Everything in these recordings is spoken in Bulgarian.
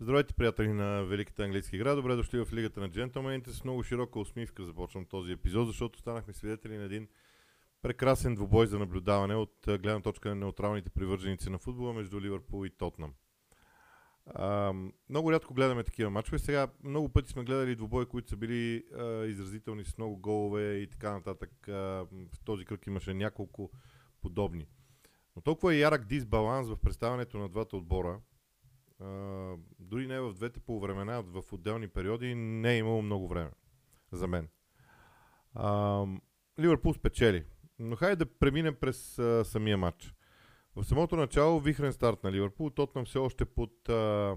Здравейте, приятели на Великата английска игра. Добре дошли в Лигата на джентълмените. С много широка усмивка започвам този епизод, защото станахме свидетели на един прекрасен двубой за наблюдаване от гледна точка на неутралните привърженици на футбола между Ливърпул и Тотнам. А, много рядко гледаме такива матчове. Сега много пъти сме гледали двубои, които са били а, изразителни с много голове и така нататък. А, в този кръг имаше няколко подобни. Но толкова е ярък дисбаланс в представянето на двата отбора, дори не в двете полувремена, в отделни периоди, не е имало много време за мен. А, Ливърпул спечели. Но хайде да преминем през а, самия матч. В самото начало вихрен старт на Ливърпул. Тотнам все още под а,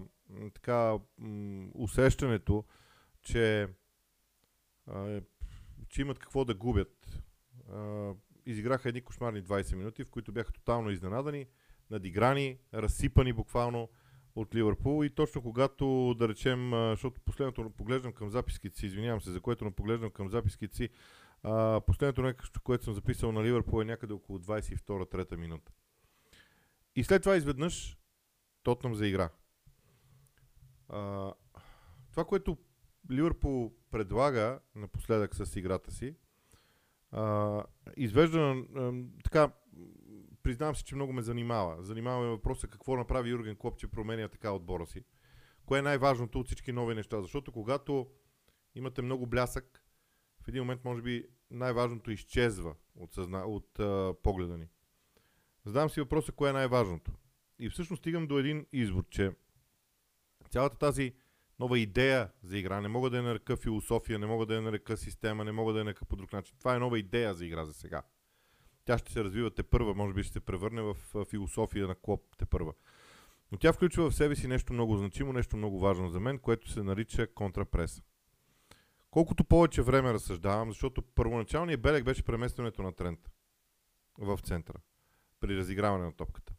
така м- усещането, че, а, че имат какво да губят. А, изиграха едни кошмарни 20 минути, в които бяха тотално изненадани, надиграни, разсипани буквално от Ливърпул и точно когато, да речем, защото последното поглеждам към записките си, извинявам се, за което не поглеждам към записките си, а, последното нещо, което съм записал на Ливърпул е някъде около 22-3 минута. И след това изведнъж Тотнам заигра. А, това, което Ливърпул предлага напоследък с играта си, а, извежда а, така признавам си, че много ме занимава. Занимава ме въпроса какво направи Юрген Клоп, че променя така отбора си. Кое е най-важното от всички нови неща? Защото когато имате много блясък, в един момент може би най-важното изчезва от, съзна... от а, погледа ни. Задам си въпроса кое е най-важното. И всъщност стигам до един извод, че цялата тази нова идея за игра, не мога да я нарека философия, не мога да я нарека система, не мога да я нарека по друг начин. Това е нова идея за игра за сега. Тя ще се развива те първа, може би ще се превърне в философия на Клоп те първа. Но тя включва в себе си нещо много значимо, нещо много важно за мен, което се нарича контрапреса. Колкото повече време разсъждавам, защото първоначалният белег беше преместването на Трент в центъра при разиграване на топката.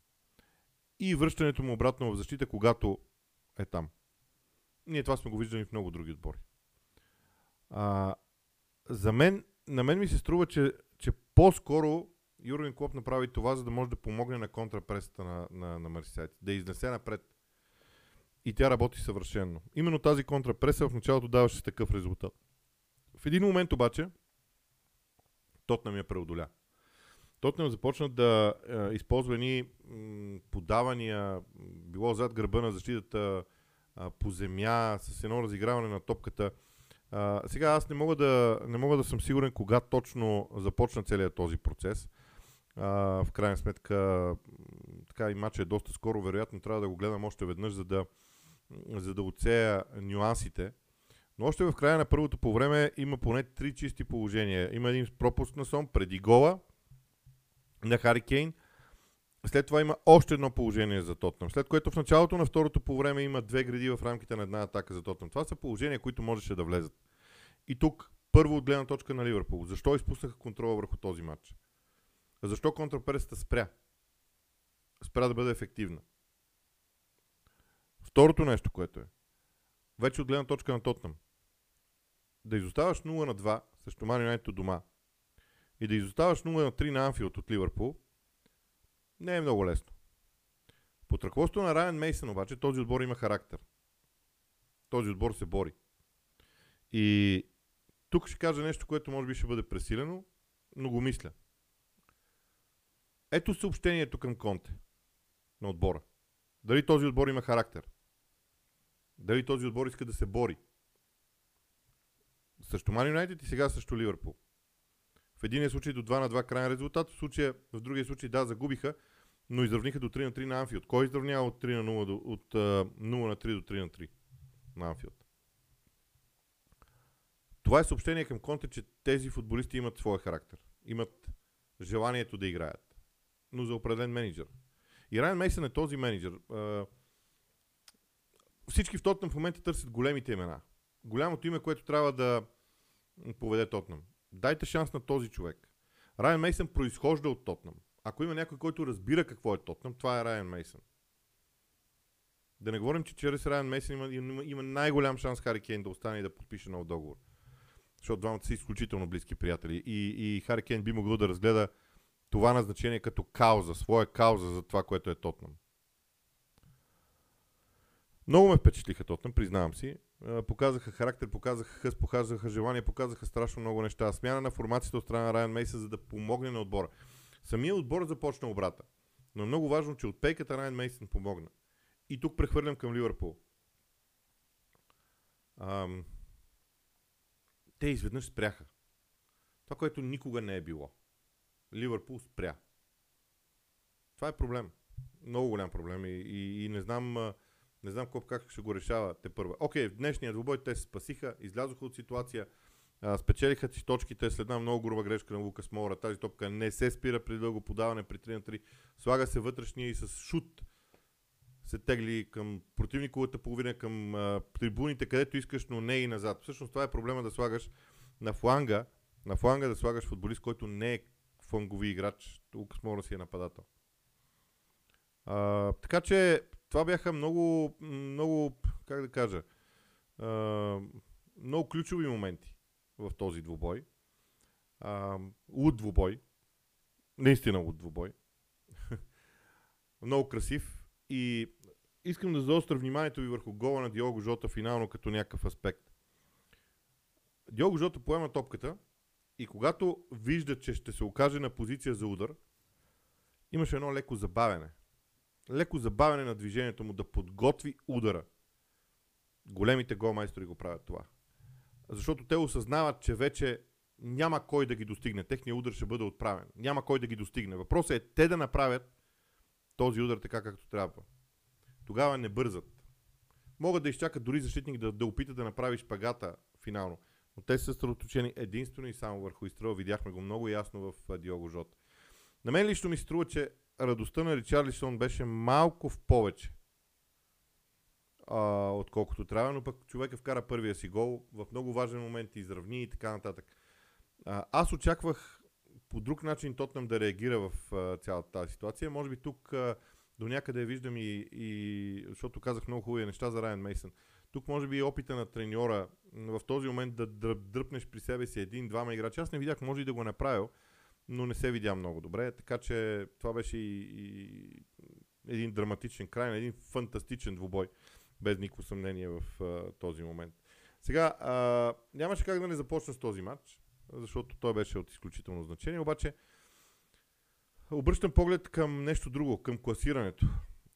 И връщането му обратно в защита, когато е там. Ние това сме го виждали в много други отбори. А, за мен, на мен ми се струва, че, че по-скоро Юрген Клоп направи това, за да може да помогне на контрапресата на, на, на Марсисайт, да изнесе напред. И тя работи съвършенно. Именно тази контрапреса в началото даваше такъв резултат. В един момент обаче Тотнам я преодоля. Тотнам започна да е, използва ни м, подавания, било зад гърба на защитата, е, по земя, с едно разиграване на топката. А, сега аз не мога, да, не мога да съм сигурен кога точно започна целият този процес. А, в крайна сметка, така и матчът е доста скоро, вероятно трябва да го гледам още веднъж, за да, за да отсея нюансите. Но още в края на първото по време има поне три чисти положения. Има един пропуск на Сон преди гола на Хари Кейн. След това има още едно положение за Тотнам. След което в началото на второто по време има две гради в рамките на една атака за Тотнам. Това са положения, които можеше да влезат. И тук, първо от гледна точка на Ливърпул. Защо изпуснаха контрола върху този матч? Защо контрапресата спря? Спря да бъде ефективна. Второто нещо, което е, вече от гледна точка на Тотнам, да изоставаш 0 на 2 срещу Ман Юнайтед дома и да изоставаш 0 на 3 на Анфилд от Ливърпул, не е много лесно. Под ръководството на Райан Мейсън обаче този отбор има характер. Този отбор се бори. И тук ще кажа нещо, което може би ще бъде пресилено, но го мисля. Ето съобщението към Конте на отбора. Дали този отбор има характер? Дали този отбор иска да се бори? Срещу Ман Юнайтед и сега срещу Ливърпул. В един случай до 2 на 2 крайен резултат, в, случая, в другия случай да, загубиха, но изравниха до 3 на 3 на Анфилд. Кой изравнява от 3 на 0 до, от uh, 0 на 3 до 3 на 3 на Анфилд? Това е съобщение към Конте, че тези футболисти имат своя характер. Имат желанието да играят. Но за определен менеджер. И Райан Мейсън е този менеджер. Всички в Тотнам в момента търсят големите имена. Голямото име, което трябва да поведе Тотнам. Дайте шанс на този човек. Райан Мейсън произхожда от Тотнам. Ако има някой, който разбира какво е Тотнам, това е Райан Мейсън. Да не говорим, че чрез Райан Мейсън има, има, има най-голям шанс Хари Кейн да остане и да подпише нов договор. Защото двамата са изключително близки приятели. И, и Хари Кейн би могъл да разгледа това назначение като кауза, своя кауза за това, което е Тотнам. Много ме впечатлиха Тотнам, признавам си. Показаха характер, показаха хъс, показаха желание, показаха страшно много неща. Смяна на формацията от страна на Райан Мейса, за да помогне на отбора. Самият отбор започна обрата. Но е много важно, че от пейката Райан Мейсън помогна. И тук прехвърлям към Ливърпул. Ам, те изведнъж спряха. Това, което никога не е било. Ливърпул спря. Това е проблем. Много голям проблем и, и, и не знам не знам коп как ще го решава те първа. Окей, в днешния двубой те се спасиха, излязоха от ситуация, а, спечелиха си точките след една много груба грешка на Лукас Мора. Тази топка не се спира при дълго подаване при 3 на 3. Слага се вътрешния и с шут се тегли към противниковата половина, към а, трибуните, където искаш, но не и назад. Всъщност това е проблема да слагаш на фланга, на фланга да слагаш футболист, който не е флангови играч. Лукас Мора си е нападател. А, така че това бяха много, много, как да кажа, а, много ключови моменти в този двубой. А, луд двубой. Наистина луд двубой. много красив. И искам да заостря вниманието ви върху гола на Диого Жота финално като някакъв аспект. Диого Жота поема топката и когато вижда, че ще се окаже на позиция за удар, имаше едно леко забавене леко забавяне на движението му да подготви удара. Големите голмайстори го правят това. Защото те осъзнават, че вече няма кой да ги достигне. Техният удар ще бъде отправен. Няма кой да ги достигне. Въпросът е те да направят този удар така както трябва. Тогава не бързат. Могат да изчакат дори защитник да, да опита да направи шпагата финално. Но те са съсредоточени единствено и само върху изстрел. Видяхме го много ясно в Диого Жот. На мен лично ми струва, че радостта на Ричарлисон беше малко в повече. А, отколкото трябва, но пък човека вкара първия си гол в много важен момент, изравни и така нататък. А, аз очаквах по друг начин Тотнам да реагира в а, цялата тази ситуация. Може би тук а, до някъде виждам и, и, защото казах много хубави неща за Райан Мейсън. Тук може би опита на треньора в този момент да дръпнеш при себе си един-двама играчи. Аз не видях, може и да го е направил, но не се видя много добре, така че това беше и, и един драматичен край на един фантастичен двубой, без никакво съмнение в а, този момент. Сега, а, нямаше как да не започна с този матч, защото той беше от изключително значение, обаче обръщам поглед към нещо друго, към класирането.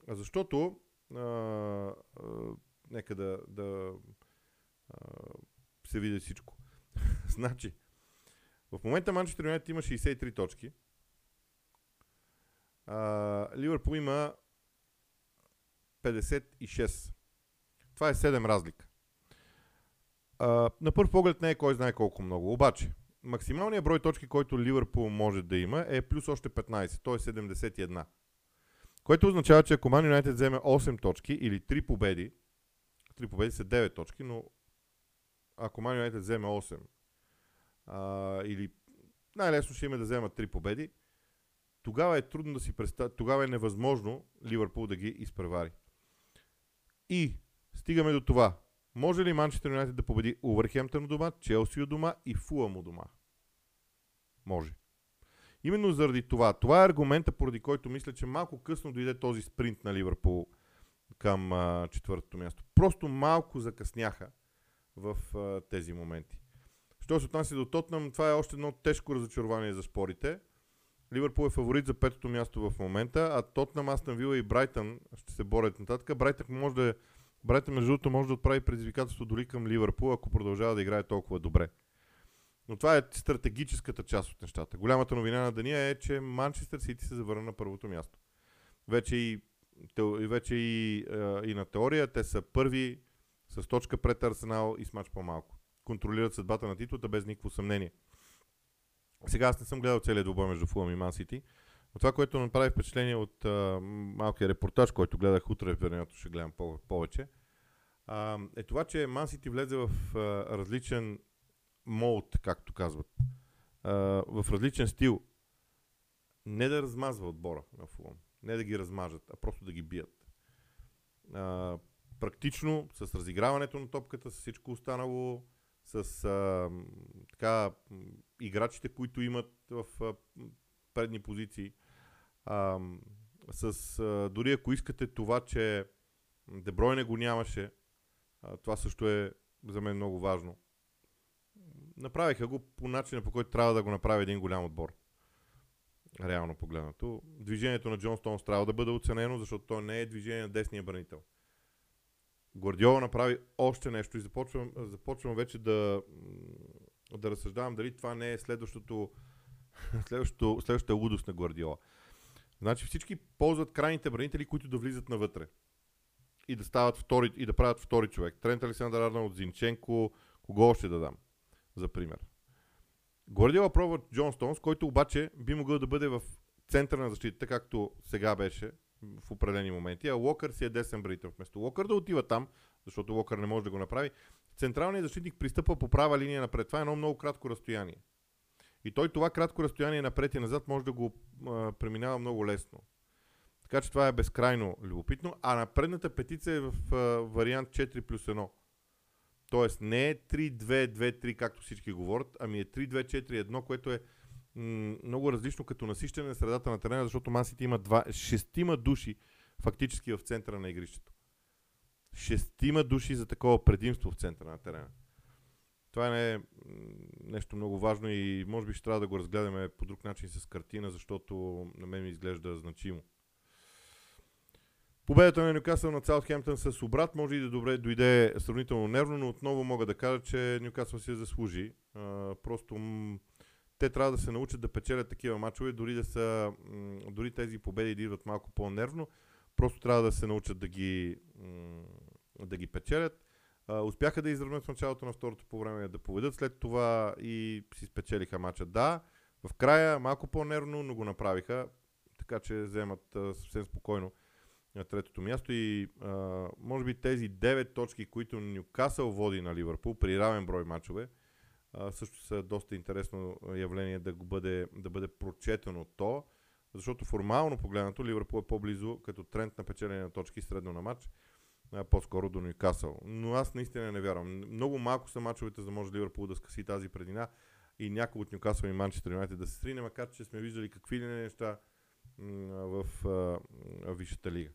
Защото, а, а, нека да, да а, се види всичко. значи, в момента Манчестър Юнайтед има 63 точки. Ливърпул има 56. Това е 7 разлика. А, на първ поглед не е кой знае колко много. Обаче, максималният брой точки, който Ливърпул може да има е плюс още 15, т.е. 71. Което означава, че ако Ман Юнайтед вземе 8 точки или 3 победи, 3 победи са 9 точки, но ако Ман Юнайтед вземе 8 а, или най-лесно ще има да вземат три победи, тогава е трудно да си представя, тогава е невъзможно Ливърпул да ги изпревари. И стигаме до това. Може ли Манчестър Юнайтед да победи Увърхемптън дома, Челси у дома и Фулъм у дома? Може. Именно заради това. Това е аргумента, поради който мисля, че малко късно дойде този спринт на Ливърпул към а, четвъртото място. Просто малко закъсняха в а, тези моменти. Що се отнася до Тотнам, това е още едно тежко разочарование за спорите. Ливърпул е фаворит за петото място в момента, а Тотнам, Астън Вила и Брайтън ще се борят нататък. Брайтън може да е Брайтън, между другото, може да отправи предизвикателство дори към Ливърпул, ако продължава да играе толкова добре. Но това е стратегическата част от нещата. Голямата новина на деня е, че Манчестър Сити се завърна на първото място. Вече и, вече и, и на теория те са първи с точка пред Арсенал и с мач по-малко контролират съдбата на титлата без никакво съмнение. Сега аз не съм гледал целият двубой между Фулъм и Ман Сити, но това, което направи впечатление от а, малкия репортаж, който гледах утре, вероятно ще гледам повече, а, е това, че Ман Сити влезе в а, различен мод, както казват, а, в различен стил. Не да размазва отбора на Фулъм, не да ги размажат, а просто да ги бият. А, практично, с разиграването на топката, с всичко останало, с а, така, играчите, които имат в а, предни позиции. А, с, а, дори ако искате това, че Дебройне го нямаше. А, това също е за мен много важно. Направиха го по начина, по който трябва да го направи един голям отбор. Реално погледнато. Движението на Джон Стоунс трябва да бъде оценено, защото той не е движение на десния бранител. Гвардиола направи още нещо и започвам, започвам вече да, да разсъждавам дали това не е следващото, следващото, следващата лудост на Гвардиола. Значи всички ползват крайните бранители, които да влизат навътре. И да стават втори, и да правят втори човек. Трент Александър Арнолд, Зинченко, кого още да дам, за пример. Гвардиола пробва Джон Стоунс, който обаче би могъл да бъде в центъра на защитата, както сега беше в определени моменти, а Локър си е десен бранител. Вместо Локър да отива там, защото Локър не може да го направи, централният защитник пристъпва по права линия напред. Това е едно много кратко разстояние. И той това кратко разстояние напред и назад може да го а, преминава много лесно. Така че това е безкрайно любопитно. А на предната петица е в а, вариант 4 плюс 1. Тоест не е 3-2-2-3, както всички говорят, ами е 3-2-4-1, което е м- много различно като насищане на средата на терена, защото Мансити има два, шестима души фактически в центъра на игрището. Шестима души за такова предимство в центъра на терена. Това не е нещо много важно и може би ще трябва да го разгледаме по друг начин с картина, защото на мен ми изглежда значимо. Победата на Нюкасъл на Саутхемптън с обрат може и да добре дойде сравнително нервно, но отново мога да кажа, че Нюкасъл си заслужи. Просто те трябва да се научат да печелят такива мачове, дори, да са, дори тези победи да идват малко по-нервно. Просто трябва да се научат да ги, да ги печелят. Успяха да изравнят в началото на второто по време, да поведат след това и си спечелиха мача. Да, в края малко по-нервно, но го направиха, така че вземат съвсем спокойно на третото място и а, може би тези 9 точки, които Нюкасъл води на Ливърпул при равен брой мачове, а, също са доста интересно явление да, го бъде, да бъде прочетено то, защото формално погледнато Ливърпул е по-близо като тренд на печелене на точки средно на матч, а, по-скоро до Нюкасъл. Но аз наистина не вярвам. Много малко са мачовете, за да може Ливърпул да скъси тази предина и някой от Нюкасъл и Манчестър Юнайтед да се срине, макар че сме виждали какви ли не неща в а, Висшата лига.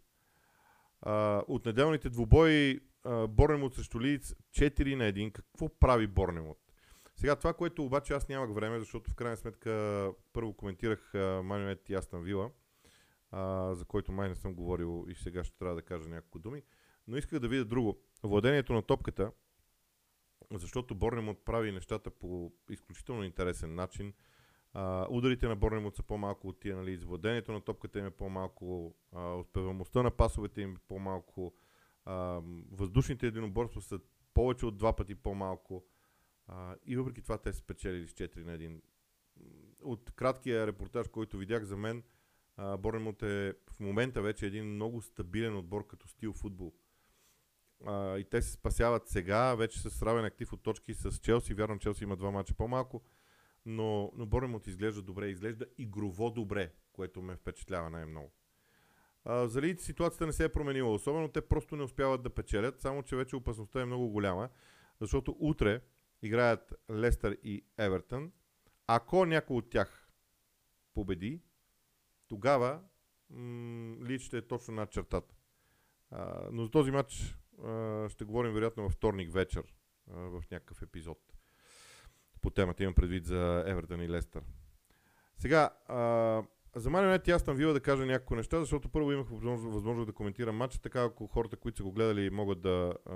А, от неделните двубои Борнемот срещу Лиц 4 на 1. Какво прави Борнемот? Сега това, което обаче аз нямах време, защото в крайна сметка първо коментирах Манюет и Астан Вила, а, за който май не съм говорил и сега ще трябва да кажа няколко думи. Но исках да видя друго. Владението на топката, защото Борнемот прави нещата по изключително интересен начин. Uh, ударите на Борнемот са по-малко от тия, нали, владението на топката им е по-малко, uh, успеваемостта на пасовете им е по-малко, uh, въздушните единоборства са повече от два пъти по-малко uh, и въпреки това те са спечелили с 4 на 1. От краткия репортаж, който видях за мен, Борнемот е в момента вече един много стабилен отбор като стил футбол. Uh, и те се спасяват сега, вече с равен актив от точки с Челси. Вярвам, Челси има два мача по-малко но, но Боремот изглежда добре, изглежда игрово добре, което ме впечатлява най-много. За Лидс ситуацията не се е променила, особено те просто не успяват да печелят, само че вече опасността е много голяма, защото утре играят Лестър и Евертън. Ако някой от тях победи, тогава м- Лидс ще е точно над чертата. А, но за този матч а, ще говорим вероятно във вторник вечер а, в някакъв епизод по темата, имам предвид за Евертън и Лестър. Сега, а, за мен аз съм Вила да кажа няколко неща, защото първо имах възможност, да коментирам матча, така ако хората, които са го гледали, могат да а,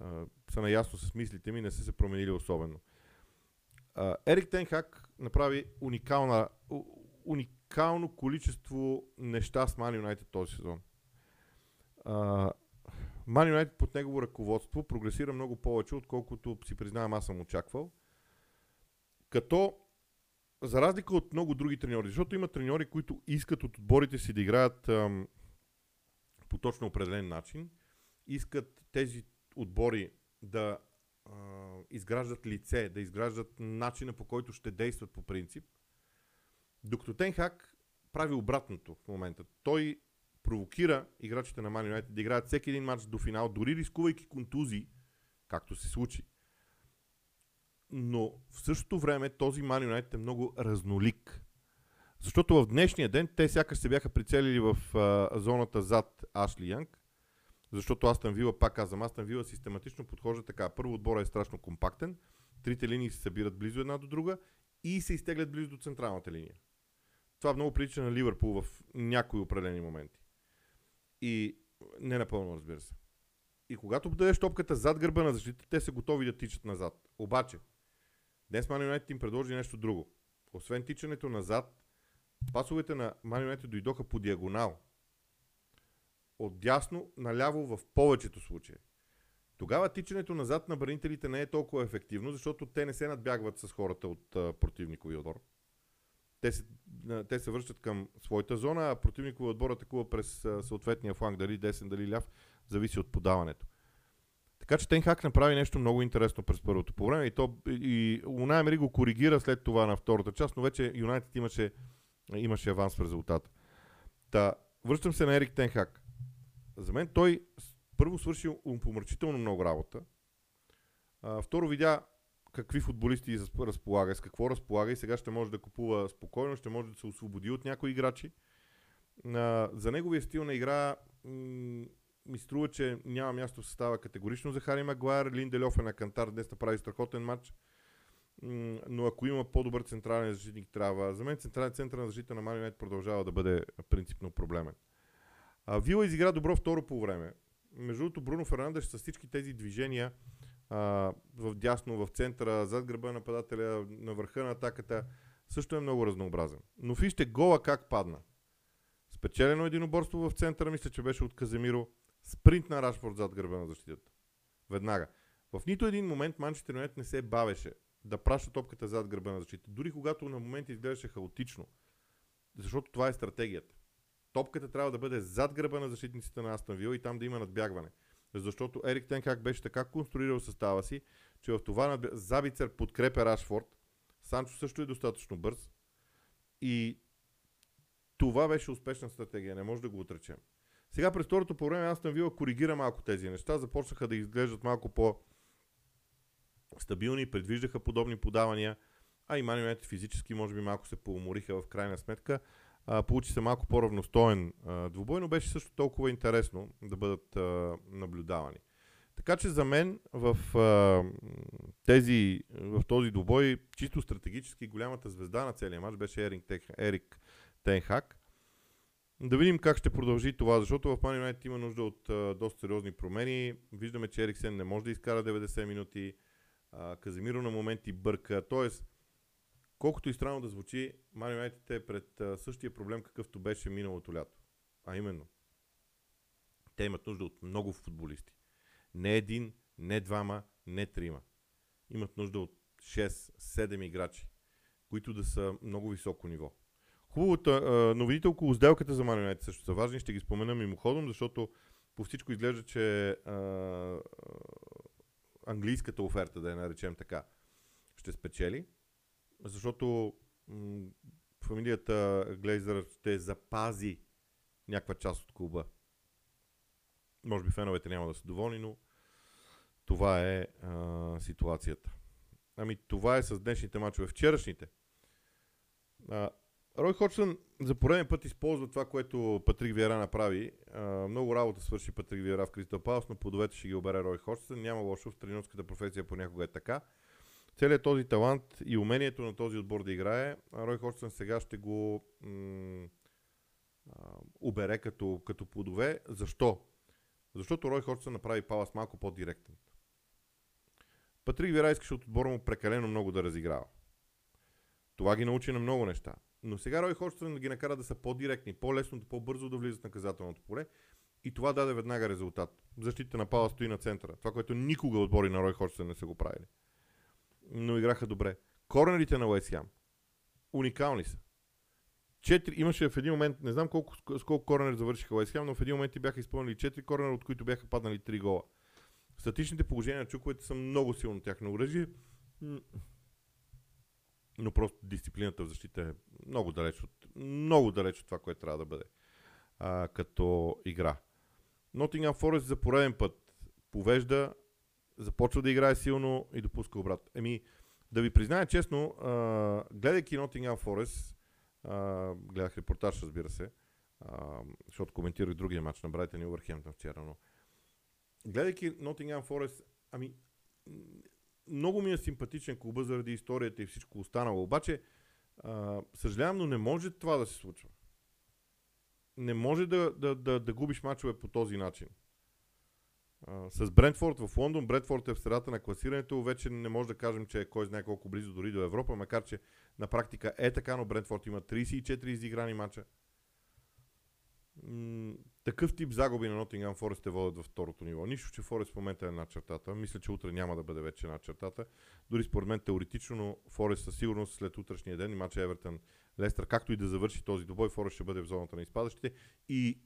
а, са наясно с мислите ми, не са се променили особено. А, Ерик Тенхак направи уникална, уникално количество неща с Ман Юнайтед този сезон. Ман Юнайтед под негово ръководство прогресира много повече, отколкото си признавам аз съм очаквал. Като за разлика от много други треньори, защото има треньори, които искат от отборите си да играят ам, по точно определен начин, искат тези отбори да а, изграждат лице, да изграждат начина по който ще действат по принцип, докато Тенхак прави обратното в момента. Той провокира играчите на Man United да играят всеки един матч до финал, дори рискувайки контузии, както се случи но в същото време този Man United е много разнолик. Защото в днешния ден те сякаш се бяха прицелили в а, зоната зад Ашли Янг, защото Астън Вила, пак казвам, Астън Вила систематично подхожда така. Първо отбора е страшно компактен, трите линии се събират близо една до друга и се изтеглят близо до централната линия. Това много прилича на Ливърпул в някои определени моменти. И не напълно, разбира се. И когато дадеш топката зад гърба на защита, те са готови да тичат назад. Обаче, днес Man United им предложи нещо друго. Освен тичането назад, пасовете на Man United дойдоха по диагонал. От дясно наляво в повечето случаи. Тогава тичането назад на бранителите не е толкова ефективно, защото те не се надбягват с хората от а, противниковия отбор. Те се, те се връщат към своята зона, а противниковия отбор атакува през съответния фланг, дали десен, дали ляв, зависи от подаването. Така че Тенхак направи нещо много интересно през първото по време и, то, и Унай го коригира след това на втората част, но вече Юнайтед имаше, имаше аванс в резултата. Та, връщам се на Ерик Тенхак. За мен той първо свърши помърчително много работа. А, второ видя какви футболисти разполага, с какво разполага и сега ще може да купува спокойно, ще може да се освободи от някои играчи. А, за неговия стил на игра ми струва, че няма място в състава категорично за Хари Магуайр. Линделев е на кантар, днес направи страхотен матч. Но ако има по-добър централен защитник, трябва. За мен централен център на защита на Марио продължава да бъде принципно проблемен. А, Вила изигра добро второ по време. Между другото, Бруно Фернандеш с всички тези движения в дясно, в центъра, зад гърба на нападателя, на върха на атаката, също е много разнообразен. Но вижте гола как падна. Спечелено единоборство в центъра, мисля, че беше от Каземиро. Спринт на Рашфорд зад гърба на защитата. Веднага. В нито един момент Манчестър Юнайтед не се бавеше да праща топката зад гърба на защита. Дори когато на моменти изглеждаше хаотично. Защото това е стратегията. Топката трябва да бъде зад гърба на защитниците на Астон Вил и там да има надбягване. Защото Ерик Тенхак беше така конструирал състава си, че в това надбя... Забицер подкрепя Рашфорд. Санчо също е достатъчно бърз. И това беше успешна стратегия, не може да го отречем. Сега през второто по време Астон Вила коригира малко тези неща, започнаха да изглеждат малко по стабилни, предвиждаха подобни подавания, а и Манионет физически може би малко се поумориха в крайна сметка. А, получи се малко по-равностоен а, двубой, но беше също толкова интересно да бъдат а, наблюдавани. Така че за мен в, а, тези, в този двубой, чисто стратегически, голямата звезда на целия матч беше Ерик, Ерик Тенхак. Да видим как ще продължи това, защото в Man United има нужда от а, доста сериозни промени. Виждаме, че Ериксен не може да изкара 90 минути. А, Казимиро на моменти бърка. Тоест, колкото и странно да звучи, Man United е пред а, същия проблем, какъвто беше миналото лято. А именно, те имат нужда от много футболисти. Не един, не двама, не трима. Имат нужда от 6-7 играчи, които да са много високо ниво. Хубавата новините около сделката за United също са важни. Ще ги спомена мимоходом, защото по всичко изглежда, че а, английската оферта, да я наречем така, ще спечели. Защото м- фамилията Глейзър ще запази някаква част от клуба. Може би феновете няма да са доволни, но това е а, ситуацията. Ами това е с днешните мачове. Вчерашните. А, Рой Ходжсън за пореден път използва това, което Патрик Виера направи. Много работа свърши Патрик Виера в Кристал Палас, но плодовете ще ги обере Рой Ходжсън. Няма лошо в тренерската професия понякога е така. Целият този талант и умението на този отбор да играе, Рой Ходжсън сега ще го м- обере като, като плодове. Защо? Защото Рой Ходжсън направи Палас малко по-директен. Патрик Виера искаше от отбора му прекалено много да разиграва. Това ги научи на много неща. Но сега Рой да ги накара да са по-директни, по-лесно, по-бързо да влизат в наказателното поле. И това даде веднага резултат. Защита на Пала стои на центъра. Това, което никога отбори на Рой Ходжсън не са го правили. Но играха добре. Корнерите на Уест. Уникални са. Четири, имаше в един момент, не знам колко, с колко корнер завършиха Уест но в един момент бяха изпълнили 4 корнера, от които бяха паднали 3 гола. Статичните положения на чуковете са много силно тяхно оръжие но просто дисциплината в защита е много далеч от, много далеч от това, което трябва да бъде а, като игра. Nottingham Forest за пореден път повежда, започва да играе силно и допуска обрат. Еми, да ви призная честно, а, гледайки Nottingham Forest, а, гледах репортаж, разбира се, а, защото коментирах другия матч на Брайтън и Уърхемптън вчера, но гледайки Nottingham Forest, ами, много ми е симпатичен клуба заради историята и всичко останало. Обаче, а, съжалявам, но не може това да се случва. Не може да, да, да, да губиш мачове по този начин. А, с Брентфорд в Лондон, Брентфорд е в средата на класирането, вече не може да кажем, че е кой знае колко близо дори до Европа, макар че на практика е така, но Брентфорд има 34 изиграни мача такъв тип загуби на Nottingham Forest те водят във второто ниво. Нищо, че Форест в момента е над чертата. Мисля, че утре няма да бъде вече над чертата. Дори според мен теоретично, но Форест със сигурност след утрешния ден и матча Евертън Лестър, както и да завърши този добой, Форест ще бъде в зоната на изпадащите. И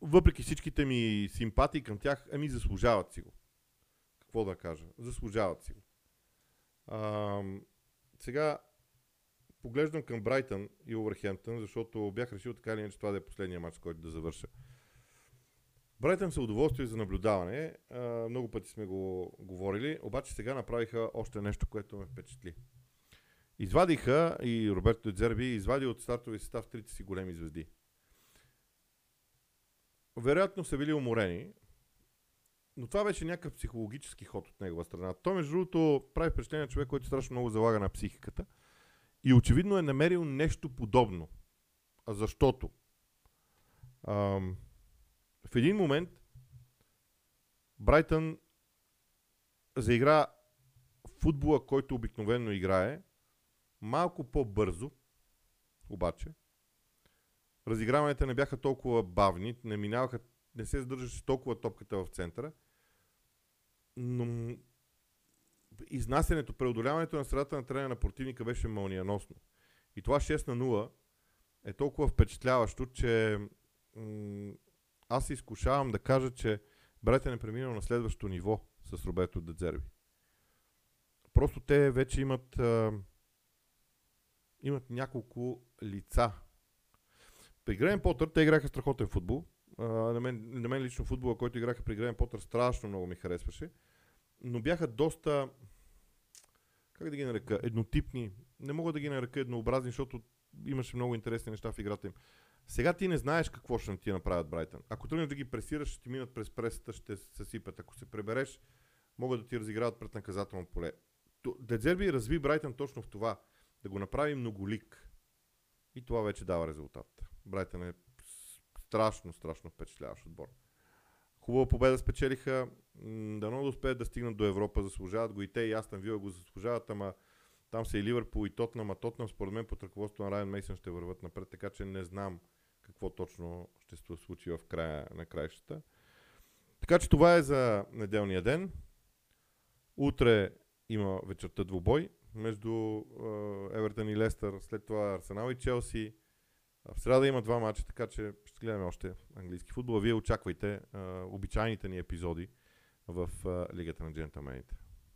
въпреки всичките ми симпатии към тях, ами заслужават си го. Какво да кажа? Заслужават си го. А, сега, поглеждам към Брайтън и Увърхемптън, защото бях решил така или иначе това да е последния матч, който да завърша. Брайтън са удоволствие за наблюдаване. Много пъти сме го говорили, обаче сега направиха още нещо, което ме впечатли. Извадиха и Роберто Дезерби извади от стартовия състав трите си големи звезди. Вероятно са били уморени, но това беше някакъв психологически ход от негова страна. Той, между другото, прави впечатление човек, който страшно много залага на психиката. И очевидно е намерил нещо подобно. А защото ам, в един момент Брайтън заигра футбола, който обикновено играе, малко по-бързо, обаче. Разиграванията не бяха толкова бавни, не минаваха, не се задържаше толкова топката в центъра, но изнасянето, преодоляването на средата на трена на противника беше мълниеносно. И това 6 на 0 е толкова впечатляващо, че м- аз се изкушавам да кажа, че Брайтън е преминал на следващото ниво с Роберто Дедзерби. Просто те вече имат а, имат няколко лица. При Грейн Потър те играха страхотен футбол. А, на, мен, на мен лично футбола, който играха при Грейн Потър, страшно много ми харесваше но бяха доста, как да ги нарека, еднотипни. Не мога да ги нарека еднообразни, защото имаше много интересни неща в играта им. Сега ти не знаеш какво ще ти направят Брайтън. Ако тръгнеш да ги пресираш, ще ти минат през пресата, ще се сипят. Ако се пребереш, могат да ти разиграват пред наказателно поле. Дедзерби разви Брайтън точно в това. Да го направи многолик. И това вече дава резултат. Брайтън е страшно, страшно впечатляващ отбор. Хубава победа спечелиха. Дано да успеят да стигнат до Европа. Заслужават го и те, и Астан Вила го заслужават, ама там са и Ливърпул и Тотнам, а Тотнам според мен под ръководството на Райан Мейсън ще върват напред, така че не знам какво точно ще се случи в края на краищата. Така че това е за неделния ден. Утре има вечерта двубой между Евертън и Лестър, след това Арсенал и Челси. В среда има два мача, така че ще гледаме още английски футбол. Вие очаквайте а, обичайните ни епизоди в а, Лигата на джентълмените.